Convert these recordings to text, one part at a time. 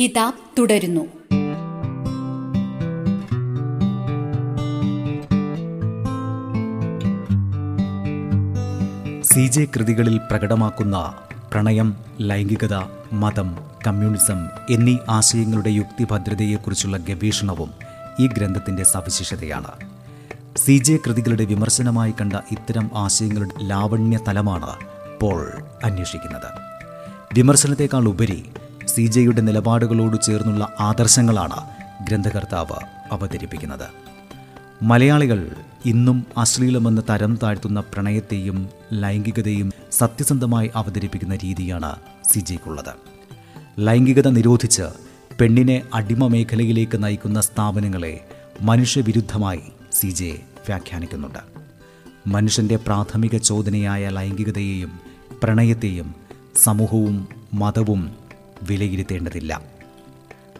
കിതാബ് തുടരുന്നു. C J കൃതികളിൽ പ്രകടമാക്കുന്ന പ്രണയം ലൈംഗികത മതം കമ്മ്യൂണിസം എന്നീ ആശയങ്ങളുടെ യുക്തിഭദ്രതയെക്കുറിച്ചുള്ള ഗവേഷണവും ഈ ഗ്രന്ഥത്തിന്റെ സവിശേഷതയാണ്. സി ജെ കൃതികളുടെ വിമർശനമായി കണ്ട ഇത്തരം ആശയങ്ങളുടെ ലാവണ്യ തലമാണ് പോൾ അന്വേഷിക്കുന്നത്. വിമർശനത്തെക്കാൾ ഉപരി സി ജെയുടെ നിലപാടുകളോട് ചേർന്നുള്ള ആദർശങ്ങളാണ് ഗ്രന്ഥകർത്താവ് അവതരിപ്പിക്കുന്നത്. മലയാളികൾ ഇന്നും അശ്ലീലമെന്ന് തരം താഴ്ത്തുന്ന പ്രണയത്തെയും ലൈംഗികതയും സത്യസന്ധമായി അവതരിപ്പിക്കുന്ന രീതിയാണ് സിജയ്ക്കുള്ളത് ലൈംഗികത നിരോധിച്ച് പെണ്ണിനെ അടിമ മേഖലയിലേക്ക് നയിക്കുന്ന സ്ഥാപനങ്ങളെ മനുഷ്യവിരുദ്ധമായി സി ജെ വ്യാഖ്യാനിക്കുന്നുണ്ട്. മനുഷ്യന്റെ പ്രാഥമിക ചോദനയായ ലൈംഗികതയെയും പ്രണയത്തെയും സമൂഹവും മതവും വിലയിരുത്തേണ്ടതില്ല.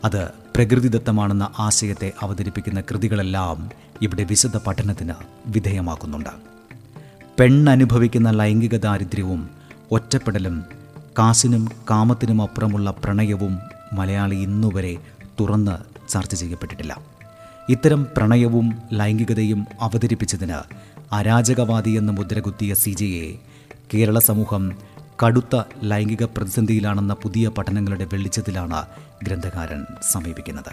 അത് പ്രകൃതിദത്തമാണെന്ന ആശയത്തെ അവതരിപ്പിക്കുന്ന കൃതികളെല്ലാം ഇവിടെ വിശദ പഠനത്തിന് വിധേയമാക്കുന്നുണ്ട്. പെണ്ണനുഭവിക്കുന്ന ലൈംഗിക ദാരിദ്ര്യവും ഒറ്റപ്പെടലും കാശിനും കാമത്തിനും അപ്പുറമുള്ള പ്രണയവും മലയാളി ഇന്നുവരെ തുറന്ന് ചർച്ച ചെയ്യപ്പെട്ടിട്ടില്ല. ഇത്തരം പ്രണയവും ലൈംഗികതയും അവതരിപ്പിച്ചതിന് അരാജകവാദി എന്ന മുദ്രകുത്തിയ സി ജെയെ കേരള സമൂഹം കടുത്ത ലൈംഗിക പ്രതിസന്ധിയിലാണെന്ന പുതിയ പഠനങ്ങളുടെ വെളിച്ചത്തിലാണ് ഗ്രന്ഥകാരൻ സമീപിക്കുന്നത്.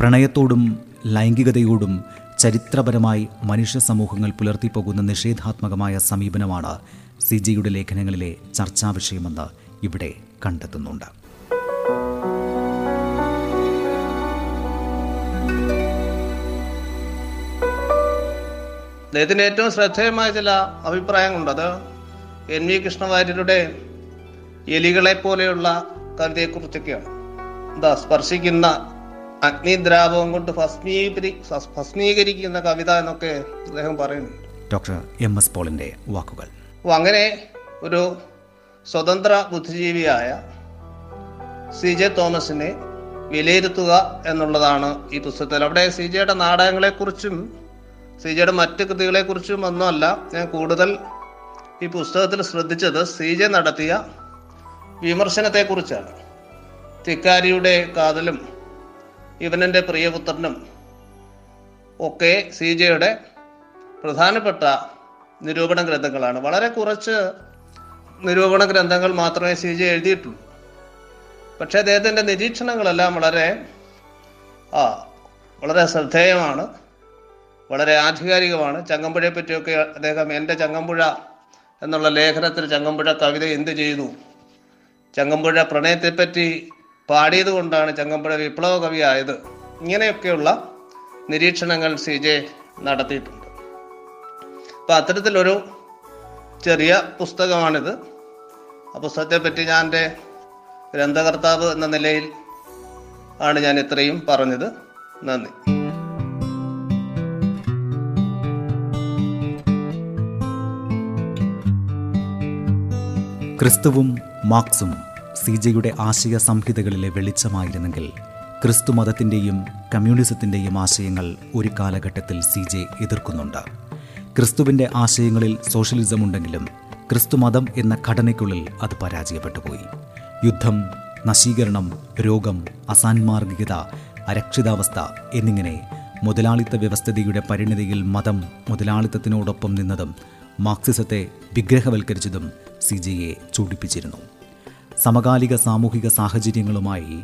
പ്രണയത്തോടും ലൈംഗികതയോടും ചരിത്രപരമായി മനുഷ്യ സമൂഹങ്ങൾ പുലർത്തിപ്പോകുന്ന നിഷേധാത്മകമായ സമീപനമാണ് സി ജിയുടെ ലേഖനങ്ങളിലെ ചർച്ചാ വിഷയമെന്ന് ഇവിടെ കണ്ടെത്തുന്നുണ്ട്. നേതിന് ഏറ്റവും ശ്രദ്ധേയമായ ചില അഭിപ്രായങ്ങളുണ്ട്. അത് എൻ വി കൃഷ്ണവാര്യരുടെ എലികളെ പോലെയുള്ള കവിതയെക്കുറിച്ചൊക്കെയാണ്. എന്താ സ്പർശിക്കുന്ന അഗ്നിദ്രാവകം കൊണ്ട് ഭസ്മീകരി ഭസ്മീകരിക്കുന്ന കവിത എന്നൊക്കെ അദ്ദേഹം പറയുന്നുണ്ട്. ഡോക്ടർ എം എസ് പോളിന്റെ വാക്കുകൾ. അങ്ങനെ ഒരു സ്വതന്ത്ര ബുദ്ധിജീവിയായ സി ജെ തോമസിനെ വിലയിരുത്തുക എന്നുള്ളതാണ് ഈ പുസ്തകത്തിൽ. അവിടെ സി ജെയുടെ നാടകങ്ങളെക്കുറിച്ചും സി ജെയുടെ മറ്റ് കൃതികളെക്കുറിച്ചും ഒന്നുമല്ല ഞാൻ കൂടുതൽ ഈ പുസ്തകത്തിൽ ശ്രദ്ധിച്ചത് സി ജെ നടത്തിയ വിമർശനത്തെക്കുറിച്ചാണ്. തിക്കാരിയുടെ കാതലും ഇവനന്റെ പ്രിയപുത്രനും ഒക്കെ സി ജെയുടെ പ്രധാനപ്പെട്ട നിരൂപണ ഗ്രന്ഥങ്ങളാണ്. വളരെ കുറച്ച് നിരൂപണ ഗ്രന്ഥങ്ങൾ മാത്രമേ സി ജെ എഴുതിയിട്ടുള്ളൂ. പക്ഷേ അദ്ദേഹത്തിന്റെ നിരീക്ഷണങ്ങളെല്ലാം വളരെ ആ വളരെ ശ്രദ്ധേയമാണ് വളരെ ആധികാരികമാണ്. ചങ്ങമ്പുഴയെ പറ്റിയൊക്കെ അദ്ദേഹം എന്റെ ചങ്ങമ്പുഴ എന്നുള്ള ലേഖനത്തിൽ ചങ്ങമ്പുഴ കവിത എന്ത് ചെയ്തു ചങ്ങമ്പുഴ പ്രണയത്തെപ്പറ്റി പാടിയത് കൊണ്ടാണ് ചങ്ങമ്പുഴ വിപ്ലവ കവിയായത്. ഇങ്ങനെയൊക്കെയുള്ള നിരീക്ഷണങ്ങൾ സി ജെ നടത്തിയിട്ടുണ്ട്. അപ്പം അത്തരത്തിലൊരു ചെറിയ പുസ്തകമാണിത്. ആ പുസ്തകത്തെപ്പറ്റി ഞാൻ എന്റെ ഗ്രന്ഥകർത്താവ് എന്ന നിലയിൽ ആണ് ഞാൻ ഇത്രയും പറഞ്ഞത്. നന്ദി. ക്രിസ്തുവും മാർക്സും സി ജെയുടെ ആശയ സംഹിതകളിലെ വെളിച്ചമായിരുന്നെങ്കിൽ ക്രിസ്തു മതത്തിന്റെയും കമ്മ്യൂണിസത്തിന്റെയും ആശയങ്ങൾ ഒരു കാലഘട്ടത്തിൽ സി ജെ എതിർക്കുന്നുണ്ട്. ക്രിസ്തുവിന്റെ ആശയങ്ങളിൽ സോഷ്യലിസം ഉണ്ടെങ്കിലും ക്രിസ്തു മതം എന്ന ഘടനയ്ക്കുള്ളിൽ അത് പരാജയപ്പെട്ടുപോയി. യുദ്ധം നശീകരണം രോഗം അസാൻമാർഗികത അരക്ഷിതാവസ്ഥ എന്നിങ്ങനെ മുതലാളിത്ത വ്യവസ്ഥിതിയുടെ പരിണിതിയിൽ മതം മുതലാളിത്തത്തിനോടൊപ്പം നിന്നതും മാർക്സിസത്തെ വിഗ്രഹവൽക്കരിച്ചതും സി ചൂടിപ്പിച്ചിരുന്നു. സമകാലിക സാമൂഹിക സാഹചര്യങ്ങളുമായി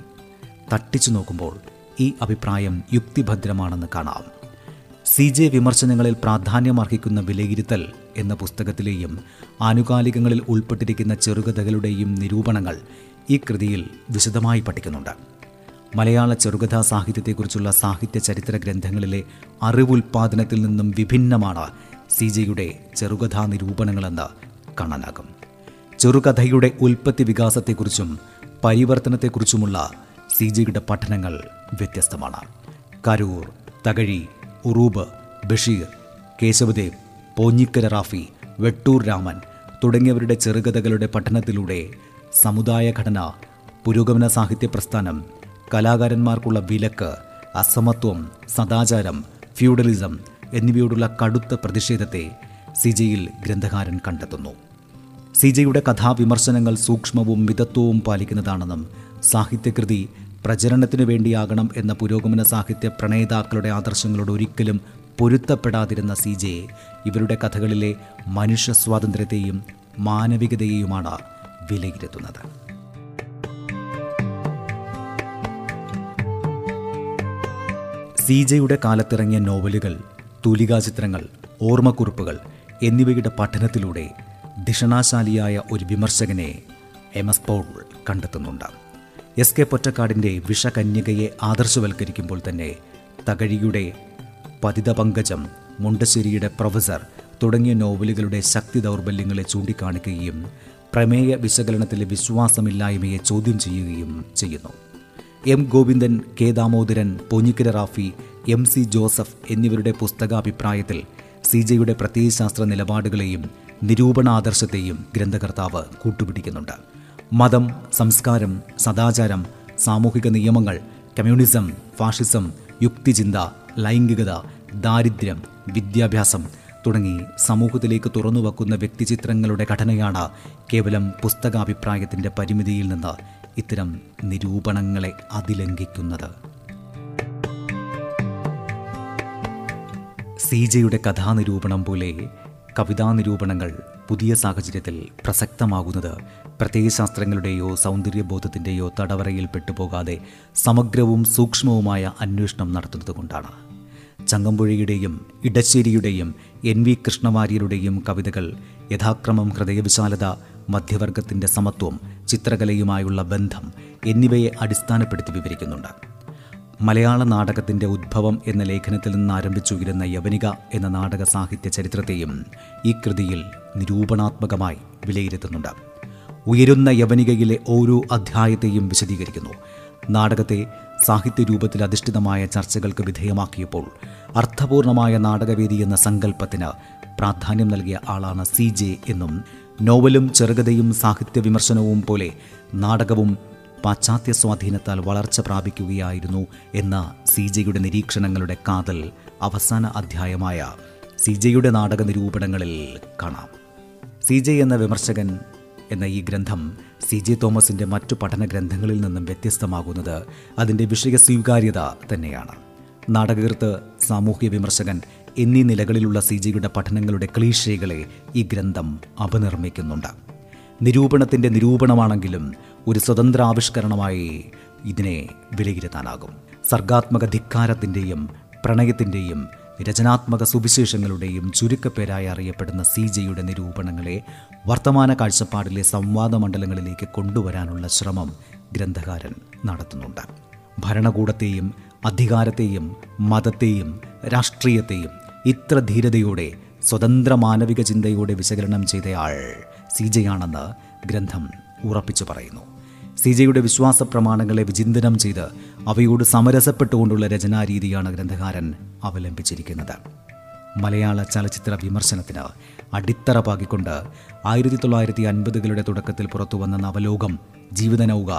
തട്ടിച്ചു നോക്കുമ്പോൾ ഈ അഭിപ്രായം യുക്തിഭദ്രമാണെന്ന് കാണാം. സി ജെ വിമർശനങ്ങളിൽ പ്രാധാന്യമർഹിക്കുന്ന വിലയിരുത്തൽ എന്ന പുസ്തകത്തിലെയും ആനുകാലികങ്ങളിൽ ഉൾപ്പെട്ടിരിക്കുന്ന ചെറുകഥകളുടെയും നിരൂപണങ്ങൾ ഈ കൃതിയിൽ വിശദമായി പഠിക്കുന്നുണ്ട്. മലയാള ചെറുകഥാ സാഹിത്യത്തെക്കുറിച്ചുള്ള സാഹിത്യ ചരിത്ര ഗ്രന്ഥങ്ങളിലെ അറിവുൽപാദനത്തിൽ നിന്നും വിഭിന്നമാണ് സി ജെയുടെ ചെറുകഥാ നിരൂപണങ്ങളെന്ന് കാണാനാകും. ചെറുകഥയുടെ ഉൽപ്പത്തി വികാസത്തെക്കുറിച്ചും പരിവർത്തനത്തെക്കുറിച്ചുമുള്ള സി ജിയുടെ പഠനങ്ങൾ വ്യത്യസ്തമാണ്. കരൂർ തകഴി ഉറൂബ് ബഷീർ കേശവദേവ് പോഞ്ഞിക്കര റാഫി വെട്ടൂർ രാമൻ തുടങ്ങിയവരുടെ ചെറുകഥകളുടെ പഠനത്തിലൂടെ സമുദായ ഘടന പുരോഗമന സാഹിത്യ പ്രസ്ഥാനം കലാകാരന്മാർക്കുള്ള വിലക്ക് അസമത്വം സദാചാരം ഫ്യൂഡലിസം എന്നിവയോടുള്ള കടുത്ത പ്രതിഷേധത്തെ സിജയിൽ ഗ്രന്ഥകാരൻ കണ്ടെത്തുന്നു. സി ജെയുടെ കഥാവിമർശനങ്ങൾ സൂക്ഷ്മവും മിതത്വവും പാലിക്കുന്നതാണെന്നും സാഹിത്യകൃതി പ്രചരണത്തിനു വേണ്ടിയാകണം എന്ന പുരോഗമന സാഹിത്യ പ്രണേതാക്കളുടെ ആദർശങ്ങളോട് ഒരിക്കലും പൊരുത്തപ്പെടാതിരുന്ന സി ജെ ഇവരുടെ കഥകളിലെ മനുഷ്യ സ്വാതന്ത്ര്യത്തെയും മാനവികതയെയുമാണ് വിലയിരുത്തുന്നത്. സി ജെയുടെ കാലത്തിറങ്ങിയ നോവലുകൾ തൂലികാചിത്രങ്ങൾ ഓർമ്മക്കുറിപ്പുകൾ എന്നിവയുടെ പഠനത്തിലൂടെ ദിഷണാശാലിയായ ഒരു വിമർശകനെ എം എസ് പോൾ കണ്ടെത്തുന്നുണ്ട്. എസ് കെ പൊറ്റക്കാടിന്റെ വിഷകന്യകയെ ആദർശവൽക്കരിക്കുമ്പോൾ തന്നെ തകഴിയുടെ പതിത പങ്കജം മുണ്ടശ്ശേരിയുടെ പ്രൊഫസർ തുടങ്ങിയ നോവലുകളുടെ ശക്തി ദൗർബല്യങ്ങളെ ചൂണ്ടിക്കാണിക്കുകയും പ്രമേയ വിശകലനത്തിലെ വിശ്വാസമില്ലായ്മയെ ചോദ്യം ചെയ്യുകയും ചെയ്യുന്നു. M Govindan K Damodaran Ponjikkara Rafi M C Joseph എന്നിവരുടെ പുസ്തകാഭിപ്രായത്തിൽ സി ജെയുടെ പ്രത്യയശാസ്ത്ര നിലപാടുകളെയും നിരൂപണാദർശത്തെയും ഗ്രന്ഥകർത്താവ് കൂട്ടുപിടിക്കുന്നുണ്ട്. മതം സംസ്കാരം സദാചാരം സാമൂഹിക നിയമങ്ങൾ കമ്മ്യൂണിസം ഫാഷിസം യുക്തിചിന്ത ലൈംഗികത ദാരിദ്ര്യം വിദ്യാഭ്യാസം തുടങ്ങി സമൂഹത്തിലേക്ക് തുറന്നുവെക്കുന്ന വ്യക്തിചിത്രങ്ങളുടെ ഘടനയാണ് കേവലം പുസ്തകാഭിപ്രായത്തിന്റെ പരിമിതിയിൽ നിന്ന് ഇത്തരം നിരൂപണങ്ങളെ അതിലംഘിക്കുന്നത്. സീജയുടെ ജെയുടെ കഥാനിരൂപണം പോലെ കവിതാ നിരൂപണങ്ങൾ പുതിയ സാഹചര്യത്തിൽ പ്രസക്തമാകുന്നത് പ്രത്യയശാസ്ത്രങ്ങളുടെയോ സൗന്ദര്യബോധത്തിന്റെയോ തടവറയിൽ പെട്ടുപോകാതെ സമഗ്രവും സൂക്ഷ്മവുമായ അന്വേഷണം നടത്തുന്നതുകൊണ്ടാണ് ചങ്ങമ്പുഴയുടെയും ഇടശ്ശേരിയുടെയും എൻ വി കൃഷ്ണവാര്യരുടെയും കവിതകൾ യഥാക്രമം ഹൃദയവിശാലത മധ്യവർഗത്തിന്റെ സമത്വം ചിത്രകലയുമായുള്ള ബന്ധം എന്നിവയെ അടിസ്ഥാനപ്പെടുത്തി വിവരിക്കുന്നുണ്ട്. മലയാള നാടകത്തിന്റെ ഉദ്ഭവം എന്ന ലേഖനത്തിൽ നിന്ന് ആരംഭിച്ചുയരുന്ന യവനിക എന്ന നാടക സാഹിത്യ ചരിത്രത്തെയും ഈ കൃതിയിൽ നിരൂപണാത്മകമായി വിലയിരുത്തുന്നുണ്ട്. ഉയരുന്ന യവനികയിലെ ഓരോ അധ്യായത്തെയും വിശദീകരിക്കുന്നു. നാടകത്തെ സാഹിത്യ രൂപത്തിൽ അധിഷ്ഠിതമായ ചർച്ചകൾക്ക് വിധേയമാക്കിയപ്പോൾ അർത്ഥപൂർണമായ നാടകവേദി എന്ന സങ്കല്പത്തിന് പ്രാധാന്യം നൽകിയ ആളാണ് സി ജെ എന്നും നോവലും ചെറുകഥയും സാഹിത്യ വിമർശനവും പോലെ നാടകവും പാശ്ചാത്യ സ്വാധീനത്താൽ വളർച്ച പ്രാപിക്കുകയായിരുന്നു എന്ന സി ജെയുടെ നിരീക്ഷണങ്ങളുടെ കാതൽ അവസാന അധ്യായമായ സി ജെയുടെ നാടക നിരൂപണങ്ങളിൽ കാണാം. സി ജെ എന്ന വിമർശകൻ എന്ന ഈ ഗ്രന്ഥം സി ജെ തോമസിന്റെ മറ്റു പഠന ഗ്രന്ഥങ്ങളിൽ നിന്നും വ്യത്യസ്തമാകുന്നത് അതിന്റെ വിഷയ സ്വീകാര്യത തന്നെയാണ്. നാടകകൃത്ത് സാമൂഹ്യ വിമർശകൻ എന്നീ നിലകളിലുള്ള സി ജെയുടെ പഠനങ്ങളുടെ ക്ലീശകളെ ഈ ഗ്രന്ഥം അപനിർമ്മിക്കുന്നുണ്ട്. നിരൂപണത്തിന്റെ നിരൂപണമാണെങ്കിലും ഒരു സ്വതന്ത്ര ആവിഷ്കരണമായി ഇതിനെ വിലയിരുത്താനാകും. സർഗാത്മക ധിക്കാരത്തിന്റെയും പ്രണയത്തിന്റെയും രചനാത്മക സുവിശേഷങ്ങളുടെയും ചുരുക്കപ്പേരായി അറിയപ്പെടുന്ന സി ജെയുടെ നിരൂപണങ്ങളെ വർത്തമാന കാഴ്ചപ്പാടിലെ സംവാദ മണ്ഡലങ്ങളിലേക്ക് കൊണ്ടുവരാനുള്ള ശ്രമം ഗ്രന്ഥകാരൻ നടത്തുന്നുണ്ട്. ഭരണകൂടത്തെയും അധികാരത്തെയും മതത്തെയും രാഷ്ട്രീയത്തെയും ഇത്ര ധീരതയോടെ സ്വതന്ത്ര മാനവിക ചിന്തയോടെ വിശകലനം ചെയ്തയാൾ സി ജെയാണെന്ന് ഗ്രന്ഥം ഉറപ്പിച്ചു പറയുന്നു. സി ജെയുടെ വിശ്വാസ പ്രമാണങ്ങളെ വിചിന്തനം ചെയ്ത് അവയോട് സമരസപ്പെട്ടുകൊണ്ടുള്ള രചനാരീതിയാണ് ഗ്രന്ഥകാരൻ അവലംബിച്ചിരിക്കുന്നത്. മലയാള ചലച്ചിത്ര വിമർശനത്തിന് അടിത്തറ പാകിക്കൊണ്ട് ആയിരത്തി തൊള്ളായിരത്തി അൻപതുകളുടെ തുടക്കത്തിൽ പുറത്തുവന്ന നവലോകം ജീവിതനൗക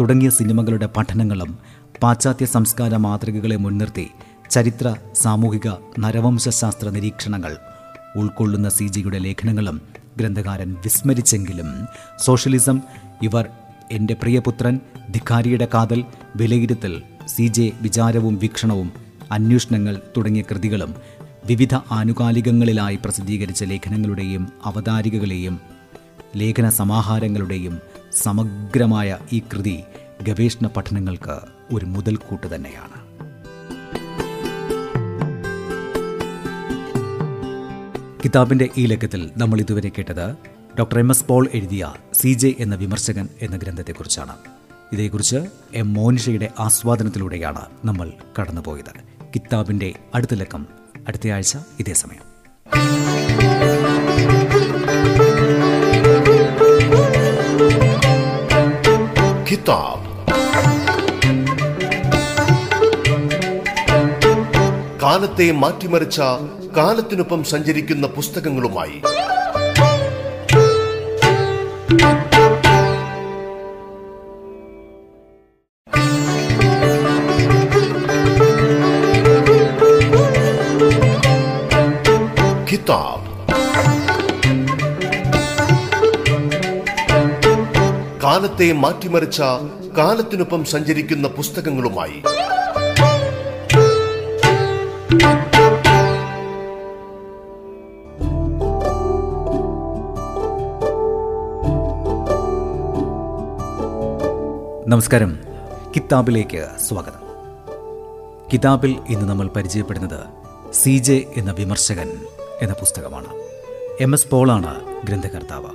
തുടങ്ങിയ സിനിമകളുടെ പഠനങ്ങളും പാശ്ചാത്യ സംസ്കാര മാതൃകകളെ മുൻനിർത്തി ചരിത്ര സാമൂഹിക നരവംശാസ്ത്ര നിരീക്ഷണങ്ങൾ ഉൾക്കൊള്ളുന്ന സി ജിയുടെ ലേഖനങ്ങളും ഗ്രന്ഥകാരൻ വിസ്മരിച്ചെങ്കിലും സോഷ്യലിസം ഇവർ എന്റെ പ്രിയപുത്രൻ ധിക്കാരിയുടെ കാതൽ വിലയിരുത്തൽ സി ജെ വിചാരവും വീക്ഷണവും അന്വേഷണങ്ങൾ തുടങ്ങിയ കൃതികളും വിവിധ ആനുകാലികങ്ങളിലായി പ്രസിദ്ധീകരിച്ച ലേഖനങ്ങളുടെയും അവതാരികകളെയും ലേഖന സമാഹാരങ്ങളുടെയും സമഗ്രമായ ഈ കൃതി ഗവേഷണ പഠനങ്ങൾക്ക് ഒരു മുതൽക്കൂട്ട് തന്നെയാണ്. കിതാബിന്റെ ഈ ലക്കത്തിൽ നമ്മൾ ഇതുവരെ കേട്ടത് ഡോക്ടർ എം എസ് പോൾ എഴുതിയ സി ജെ എന്ന വിമർശകൻ എന്ന ഗ്രന്ഥത്തെക്കുറിച്ചാണ്. ഇതേക്കുറിച്ച് എം മോനിഷയുടെ ആസ്വാദനത്തിലൂടെയാണ് നമ്മൾ കടന്നുപോയത്. കിതാബിന്റെ അടുത്ത ലക്കം അടുത്തയാഴ്ച ഇതേ സമയം. കിതാബ്. കാലത്തെ മാറ്റിമറിച്ച കാലത്തിനൊപ്പം സഞ്ചരിക്കുന്ന പുസ്തകങ്ങളുമായി. കിതാബ്. കാലത്തെ മാറ്റിമറിച്ച കാലത്തിനൊപ്പം സഞ്ചരിക്കുന്ന പുസ്തകങ്ങളുമായി. നമസ്കാരം. കിതാബിലേക്ക് സ്വാഗതം. കിതാബിൽ ഇന്ന് നമ്മൾ പരിചയപ്പെടുന്നത് സി ജെ എന്ന വിമർശകൻ എന്ന പുസ്തകമാണ്. എം എസ് പോളാണ് ഗ്രന്ഥകർത്താവ്.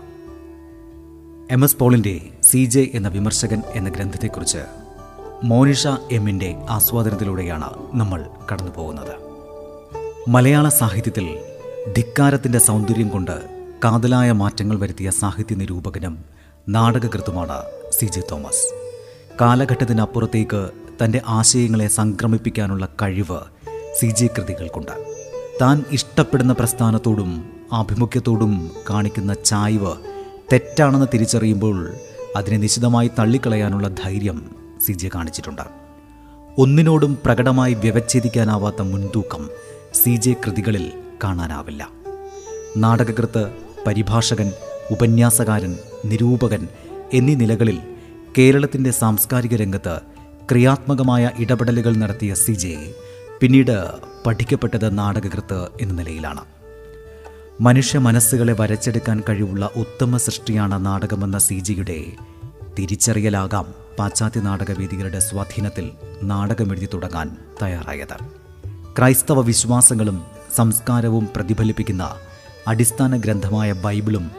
എം എസ് പോളിന്റെ സി ജെ എന്ന വിമർശകൻ എന്ന ഗ്രന്ഥത്തെക്കുറിച്ച് മോനിഷ എമ്മിന്റെ ആസ്വാദനത്തിലൂടെയാണ് നമ്മൾ കടന്നു പോകുന്നത്. മലയാള സാഹിത്യത്തിൽ ധിക്കാരത്തിന്റെ സൗന്ദര്യം കൊണ്ട് കാതലായ മാറ്റങ്ങൾ വരുത്തിയ സാഹിത്യ നിരൂപകനും നാടകകൃത്തുമാണ് സി ജെ തോമസ്. കാലഘട്ടത്തിനപ്പുറത്തേക്ക് തന്റെ ആശയങ്ങളെ സംക്രമിപ്പിക്കാനുള്ള കഴിവ് സി ജെ കൃതികൾക്കുണ്ട്. താൻ ഇഷ്ടപ്പെടുന്ന പ്രസ്ഥാനത്തോടും ആഭിമുഖ്യത്തോടും കാണിക്കുന്ന ചായ്വ് തെറ്റാണെന്ന് തിരിച്ചറിയുമ്പോൾ അതിനെ നിശിതമായി തള്ളിക്കളയാനുള്ള ധൈര്യം സി ജെ കാണിച്ചിട്ടുണ്ട്. ഒന്നിനോടും പ്രകടമായി വ്യവച്ഛേദിക്കാനാവാത്ത മുൻതൂക്കം സി ജെ കൃതികളിൽ കാണാനാവില്ല. നാടകകൃത്ത് പരിഭാഷകൻ ഉപന്യാസകാരൻ നിരൂപകൻ എന്നീ നിലകളിൽ കേരളത്തിന്റെ സാംസ്കാരിക രംഗത്ത് ക്രിയാത്മകമായ ഇടപെടലുകൾ നടത്തിയ സി ജെ പിന്നീട് പഠിക്കപ്പെട്ടത് നാടകകൃത്ത് എന്ന നിലയിലാണ്. മനുഷ്യ മനസ്സുകളെ വരച്ചെടുക്കാൻ കഴിവുള്ള ഉത്തമ സൃഷ്ടിയാണ് നാടകമെന്ന സി ജിയുടെ തിരിച്ചറിയലാകാം പാശ്ചാത്യ നാടകവേദികളുടെ സ്വാധീനത്തിൽ നാടകമെഴുതി തുടങ്ങാൻ തയ്യാറായത്. ക്രൈസ്തവ വിശ്വാസങ്ങളും സംസ്കാരവും പ്രതിഫലിപ്പിക്കുന്ന അടിസ്ഥാന ഗ്രന്ഥമായ ബൈബിളും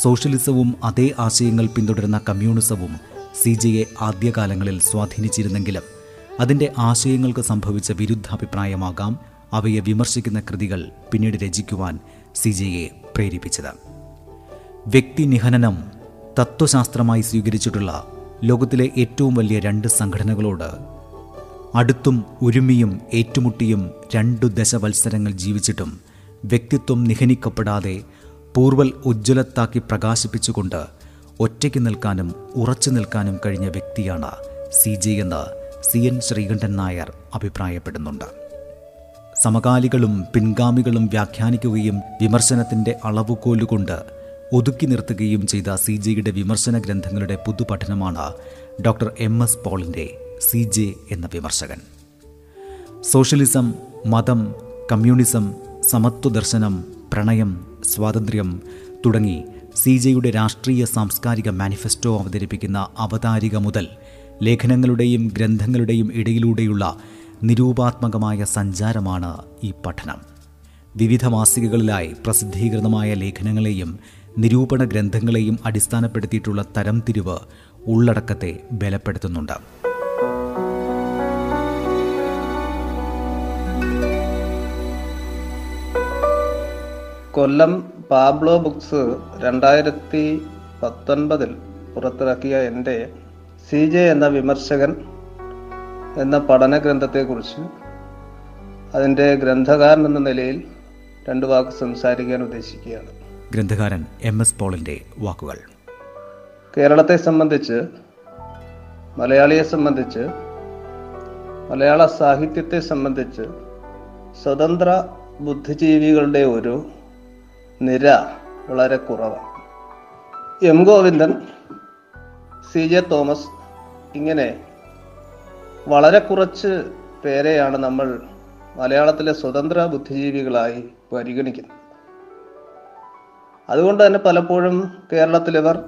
സോഷ്യലിസവും അതേ ആശയങ്ങൾ പിന്തുടരുന്ന കമ്മ്യൂണിസവും സി ജിയെ ആദ്യകാലങ്ങളിൽ സ്വാധീനിച്ചിരുന്നെങ്കിലും അതിന്റെ ആശയങ്ങൾക്ക് സംഭവിച്ച വിരുദ്ധാഭിപ്രായമാകാം അവയെ വിമർശിക്കുന്ന കൃതികൾ പിന്നീട് രചിക്കുവാൻ സി ജിയെ പ്രേരിപ്പിച്ചത്. വ്യക്തി നിഹനനം തത്വശാസ്ത്രമായി സ്വീകരിച്ചിട്ടുള്ള ലോകത്തിലെ ഏറ്റവും വലിയ രണ്ട് സംഘടനകളോട് അടുത്തും ഒരുമിയും ഏറ്റുമുട്ടിയും രണ്ടു ദശവത്സരങ്ങൾ ജീവിച്ചിട്ടും വ്യക്തിത്വം നിഹനിക്കപ്പെടാതെ പൂർവൽ ഉജ്ജ്വലത്താക്കി പ്രകാശിപ്പിച്ചുകൊണ്ട് ഒറ്റയ്ക്ക് നിൽക്കാനും ഉറച്ചു നിൽക്കാനും കഴിഞ്ഞ വ്യക്തിയാണ് സി ജെ എന്ന് സി എൻ ശ്രീകണ്ഠൻ നായർ അഭിപ്രായപ്പെടുന്നുണ്ട്. സമകാലികളും പിൻഗാമികളും വ്യാഖ്യാനിക്കുകയും വിമർശനത്തിന്റെ അളവുകോലുകൊണ്ട് ഒതുക്കി നിർത്തുകയും ചെയ്ത സി ജിയുടെ വിമർശന ഗ്രന്ഥങ്ങളുടെ പുതുപഠനമാണ് ഡോക്ടർ എം എസ് പോളിന്റെ സി ജെ എന്ന വിമർശകൻ. സോഷ്യലിസം മതം കമ്മ്യൂണിസം സമത്വ ദർശനം പ്രണയം സ്വാതന്ത്ര്യം തുടങ്ങി സി ജെയുടെ രാഷ്ട്രീയ സാംസ്കാരിക മാനിഫെസ്റ്റോ അവതരിപ്പിക്കുന്ന അവതാരിക മുതൽ ലേഖനങ്ങളുടെയും ഗ്രന്ഥങ്ങളുടെയും ഇടയിലൂടെയുള്ള നിരൂപാത്മകമായ സഞ്ചാരമാണ് ഈ പഠനം. വിവിധ മാസികകളിലായി പ്രസിദ്ധീകൃതമായ ലേഖനങ്ങളെയും നിരൂപണ ഗ്രന്ഥങ്ങളെയും അടിസ്ഥാനപ്പെടുത്തിയിട്ടുള്ള തരംതിരിവ് ഉള്ളടക്കത്തെ ബലപ്പെടുത്തുന്നുണ്ട്. കൊല്ലം പാബ്ലോ ബുക്സ് രണ്ടായിരത്തി പത്തൊൻപതിൽ പുറത്തിറക്കിയ എന്റെ സി ജെ എന്ന വിമർശകൻ എന്ന പഠന ഗ്രന്ഥത്തെക്കുറിച്ച് അതിന്റെ ഗ്രന്ഥകാരൻ എന്ന നിലയിൽ രണ്ട് വാക്ക് സംസാരിക്കാൻ ഉദ്ദേശിക്കുകയാണ്. ഗ്രന്ഥകാരൻ എം എസ് പോളിന്റെ വാക്കുകൾ. കേരളത്തെ സംബന്ധിച്ച് മലയാളിയെ സംബന്ധിച്ച് മലയാള സാഹിത്യത്തെ സംബന്ധിച്ച് സ്വതന്ത്ര ബുദ്ധിജീവികളുടെ ഒരു നിര വളരെ കുറവാണ്. M Govindan C J Thomas ഇങ്ങനെ വളരെ കുറച്ച് പേരെയാണ് നമ്മൾ മലയാളത്തിലെ സ്വതന്ത്ര ബുദ്ധിജീവികളായി പരിഗണിക്കുന്നത്. അതുകൊണ്ട് തന്നെ പലപ്പോഴും കേരളത്തിലിവർ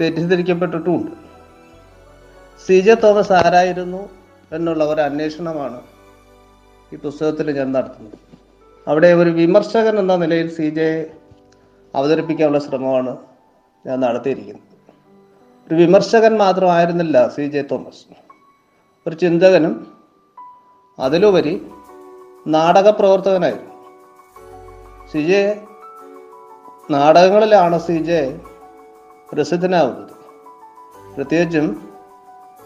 തെറ്റിദ്ധരിക്കപ്പെട്ടിട്ടുമുണ്ട്. സി ജെ തോമസ് ആരായിരുന്നു എന്നുള്ള ഒരു അന്വേഷണമാണ് ഈ പുസ്തകത്തിൽ ഞാൻ നടത്തുന്നത്. അവിടെ ഒരു വിമർശകൻ എന്ന നിലയിൽ സി ജെ അവതരിപ്പിക്കാനുള്ള ശ്രമമാണ് ഞാൻ നടത്തിയിരിക്കുന്നത്. ഒരു വിമർശകൻ മാത്രമായിരുന്നില്ല സി ജെ തോമസ്. ഒരു ചിന്തകനും അതിലുപരി നാടക പ്രവർത്തകനായിരുന്നു. സി ജെ നാടകങ്ങളിലാണ് സി ജെ പ്രസിദ്ധനാവുന്നത്. പ്രത്യേകിച്ചും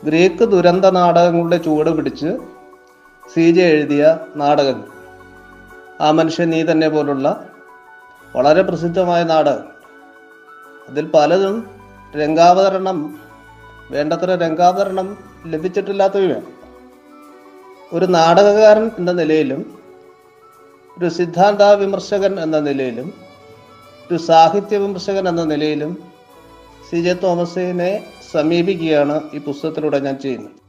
ഗ്രീക്ക് ദുരന്ത നാടകങ്ങളുടെ ചുവട് പിടിച്ച് സി ജെ എഴുതിയ നാടകങ്ങൾ. ആ മനുഷ്യൻ നീ തന്നെ പോലുള്ള വളരെ പ്രസിദ്ധമായ നാട്. അതിൽ പലതും രംഗാവതരണം വേണ്ടത്ര രംഗാവതരണം ലഭിച്ചിട്ടില്ലാത്തവയാണ് ഒരു നാടകകാരൻ എന്ന നിലയിലും ഒരു സിദ്ധാന്ത വിമർശകൻ എന്ന നിലയിലും ഒരു സാഹിത്യ വിമർശകൻ എന്ന നിലയിലും സി ജെ തോമസിനെ സമീപിക്കുകയാണ് ഈ പുസ്തകത്തിലൂടെ ഞാൻ ചെയ്യുന്നത്.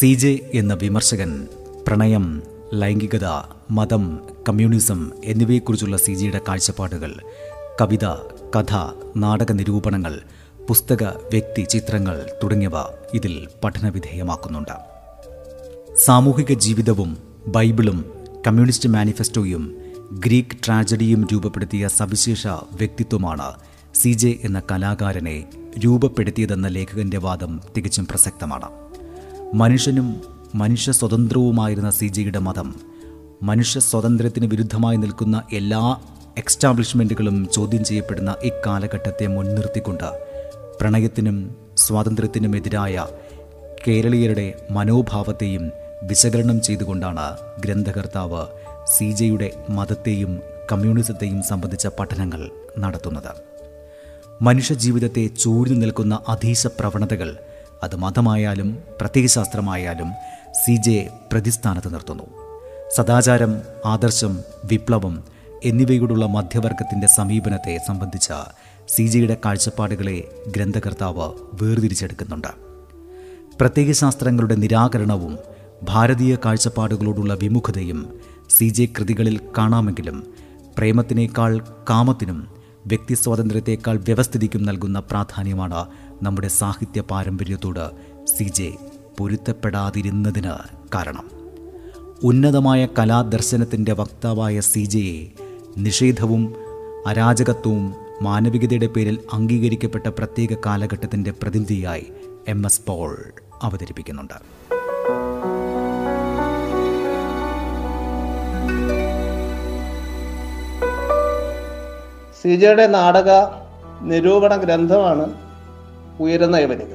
സി ജെ എന്ന വിമർശകൻ പ്രണയം ലൈംഗികത മതം കമ്മ്യൂണിസം എന്നിവയെക്കുറിച്ചുള്ള സി ജിയുടെ കാഴ്ചപ്പാടുകൾ കവിത കഥ നാടക നിരൂപണങ്ങൾ പുസ്തക വ്യക്തി ചിത്രങ്ങൾ തുടങ്ങിയവ ഇതിൽ പഠനവിധേയമാക്കുന്നുണ്ട്. സാമൂഹിക ജീവിതവും ബൈബിളും കമ്മ്യൂണിസ്റ്റ് മാനിഫെസ്റ്റോയും ഗ്രീക്ക് ട്രാജഡിയും രൂപപ്പെടുത്തിയ സവിശേഷ വ്യക്തിത്വമാണ് സി ജെ എന്ന കലാകാരനെ രൂപപ്പെടുത്തിയതെന്ന ലേഖകന്റെ വാദം തികച്ചും പ്രസക്തമാണ്. മനുഷ്യനും മനുഷ്യ സ്വതന്ത്രവുമായിരുന്ന സി ജിയുടെ മതം മനുഷ്യ സ്വാതന്ത്ര്യത്തിന് വിരുദ്ധമായി നിൽക്കുന്ന എല്ലാ എക്സ്റ്റാബ്ലിഷ്മെന്റുകളും ചോദ്യം ചെയ്യപ്പെടുന്ന ഇക്കാലഘട്ടത്തെ മുൻനിർത്തിക്കൊണ്ട് പ്രണയത്തിനും സ്വാതന്ത്ര്യത്തിനുമെതിരായ കേരളീയരുടെ മനോഭാവത്തെയും വിശകലനം ചെയ്തുകൊണ്ടാണ് ഗ്രന്ഥകർത്താവ് സി ജെയുടെ മതത്തെയും കമ്മ്യൂണിസത്തെയും സംബന്ധിച്ച പഠനങ്ങൾ നടത്തുന്നത്. മനുഷ്യജീവിതത്തെ ചൂഴ്ന്നു നിൽക്കുന്ന അധീശ പ്രവണതകൾ അത് മതമായാലും പ്രത്യയശാസ്ത്രമായാലും സി ജെ പ്രതിസ്ഥാനത്ത് നിർത്തുന്നു. സദാചാരം ആദർശം വിപ്ലവം എന്നിവയോടുള്ള മധ്യവർഗത്തിന്റെ സമീപനത്തെ സംബന്ധിച്ച സി ജെയുടെ കാഴ്ചപ്പാടുകളെ ഗ്രന്ഥകർത്താവ് വേർതിരിച്ചെടുക്കുന്നുണ്ട്. പ്രത്യയശാസ്ത്രങ്ങളുടെ നിരാകരണവും ഭാരതീയ കാഴ്ചപ്പാടുകളോടുള്ള വിമുഖതയും സി ജെ കൃതികളിൽ കാണാമെങ്കിലും പ്രേമത്തിനേക്കാൾ കാമത്തിനും വ്യക്തി സ്വാതന്ത്ര്യത്തെക്കാൾ വ്യവസ്ഥിതിക്കും നൽകുന്ന പ്രാധാന്യമാണ് നമ്മുടെ സാഹിത്യ പാരമ്പര്യത്തോട് സി ജെ പൊരുത്തപ്പെടാതിരുന്നതിന് കാരണം. ഉന്നതമായ കലാദർശനത്തിന്റെ വക്താവായ സി ജെയെ നിഷേധവും അരാജകത്വവും മാനവികതയുടെ പേരിൽ അംഗീകരിക്കപ്പെട്ട പ്രത്യേക കാലഘട്ടത്തിന്റെ പ്രതിനിധിയായി എം എസ് പോൾ അവതരിപ്പിക്കുന്നുണ്ട്. സി ജെയുടെ നാടക നിരൂപണ ഗ്രന്ഥമാണ് ഉയരുന്ന വരിക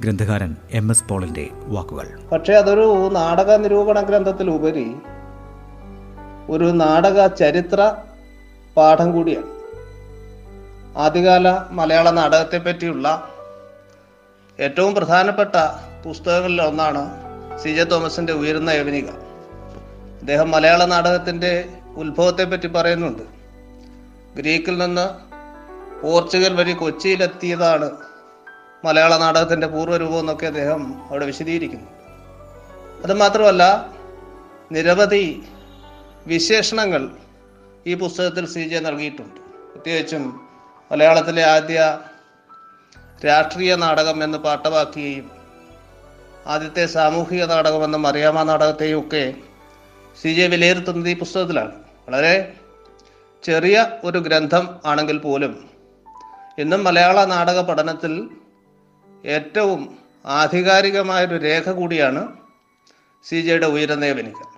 ഗ്രന്ഥകാരൻ എം എസ് പോളിന്റെ വാക്കുകൾ. പക്ഷേ അതൊരു നാടക നിരൂപണ ഗ്രന്ഥത്തിലുപരി ഒരു നാടക ചരിത്ര പാഠം കൂടിയാണ്. ആദ്യകാല മലയാള നാടകത്തെ പറ്റിയുള്ള ഏറ്റവും പ്രധാനപ്പെട്ട പുസ്തകങ്ങളിൽ ഒന്നാണ് സി ജെ തോമസിന്റെ ഉയരുന്ന യവനിക അദ്ദേഹം മലയാള നാടകത്തിന്റെ ഉത്ഭവത്തെ പറ്റി പറയുന്നുണ്ട്. ഗ്രീക്കിൽ നിന്ന് പോർച്ചുഗൽ വഴി കൊച്ചിയിലെത്തിയതാണ് മലയാള നാടകത്തിന്റെ പൂർവരൂപം എന്നൊക്കെ അദ്ദേഹം അവിടെ വിശദീകരിക്കുന്നു. അതുമാത്രമല്ല നിരവധി വിശേഷണങ്ങൾ ഈ പുസ്തകത്തിൽ സി ജെ നൽകിയിട്ടുണ്ട്. പ്രത്യേകിച്ചും മലയാളത്തിലെ ആദ്യ രാഷ്ട്രീയ നാടകം എന്ന് പാട്ടമാക്കുകയും ആദ്യത്തെ സാമൂഹിക നാടകം എന്ന മറിയാമ നാടകത്തെയും ഒക്കെ സി ജെ വിലയിരുത്തുന്നത് ഈ പുസ്തകത്തിലാണ്. വളരെ ചെറിയ ഒരു ഗ്രന്ഥം ആണെങ്കിൽ പോലും ഇന്നും മലയാള നാടക പഠനത്തിൽ ഏറ്റവും ആധികാരികമായൊരു രേഖ കൂടിയാണ് സി ജെയുടെ ഉയരനേവനിക വനിക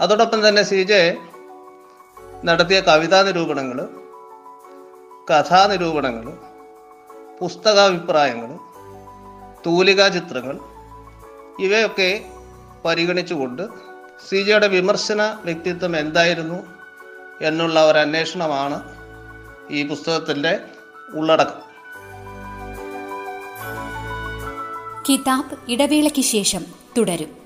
അതോടൊപ്പം തന്നെ സി ജെ നടത്തിയ കവിതാ നിരൂപണങ്ങൾ കഥാനിരൂപണങ്ങൾ പുസ്തകാഭിപ്രായങ്ങൾ തൂലികാ ചിത്രങ്ങൾ ഇവയൊക്കെ പരിഗണിച്ചുകൊണ്ട് സി ജെയുടെ വിമർശന വ്യക്തിത്വം എന്തായിരുന്നു എന്നുള്ള ഒരു അന്വേഷണമാണ് ഈ പുസ്തകത്തിന്റെ ഉള്ളടക്കം. കിതാബ് ഇടവേളയ്ക്ക് ശേഷം തുടരും.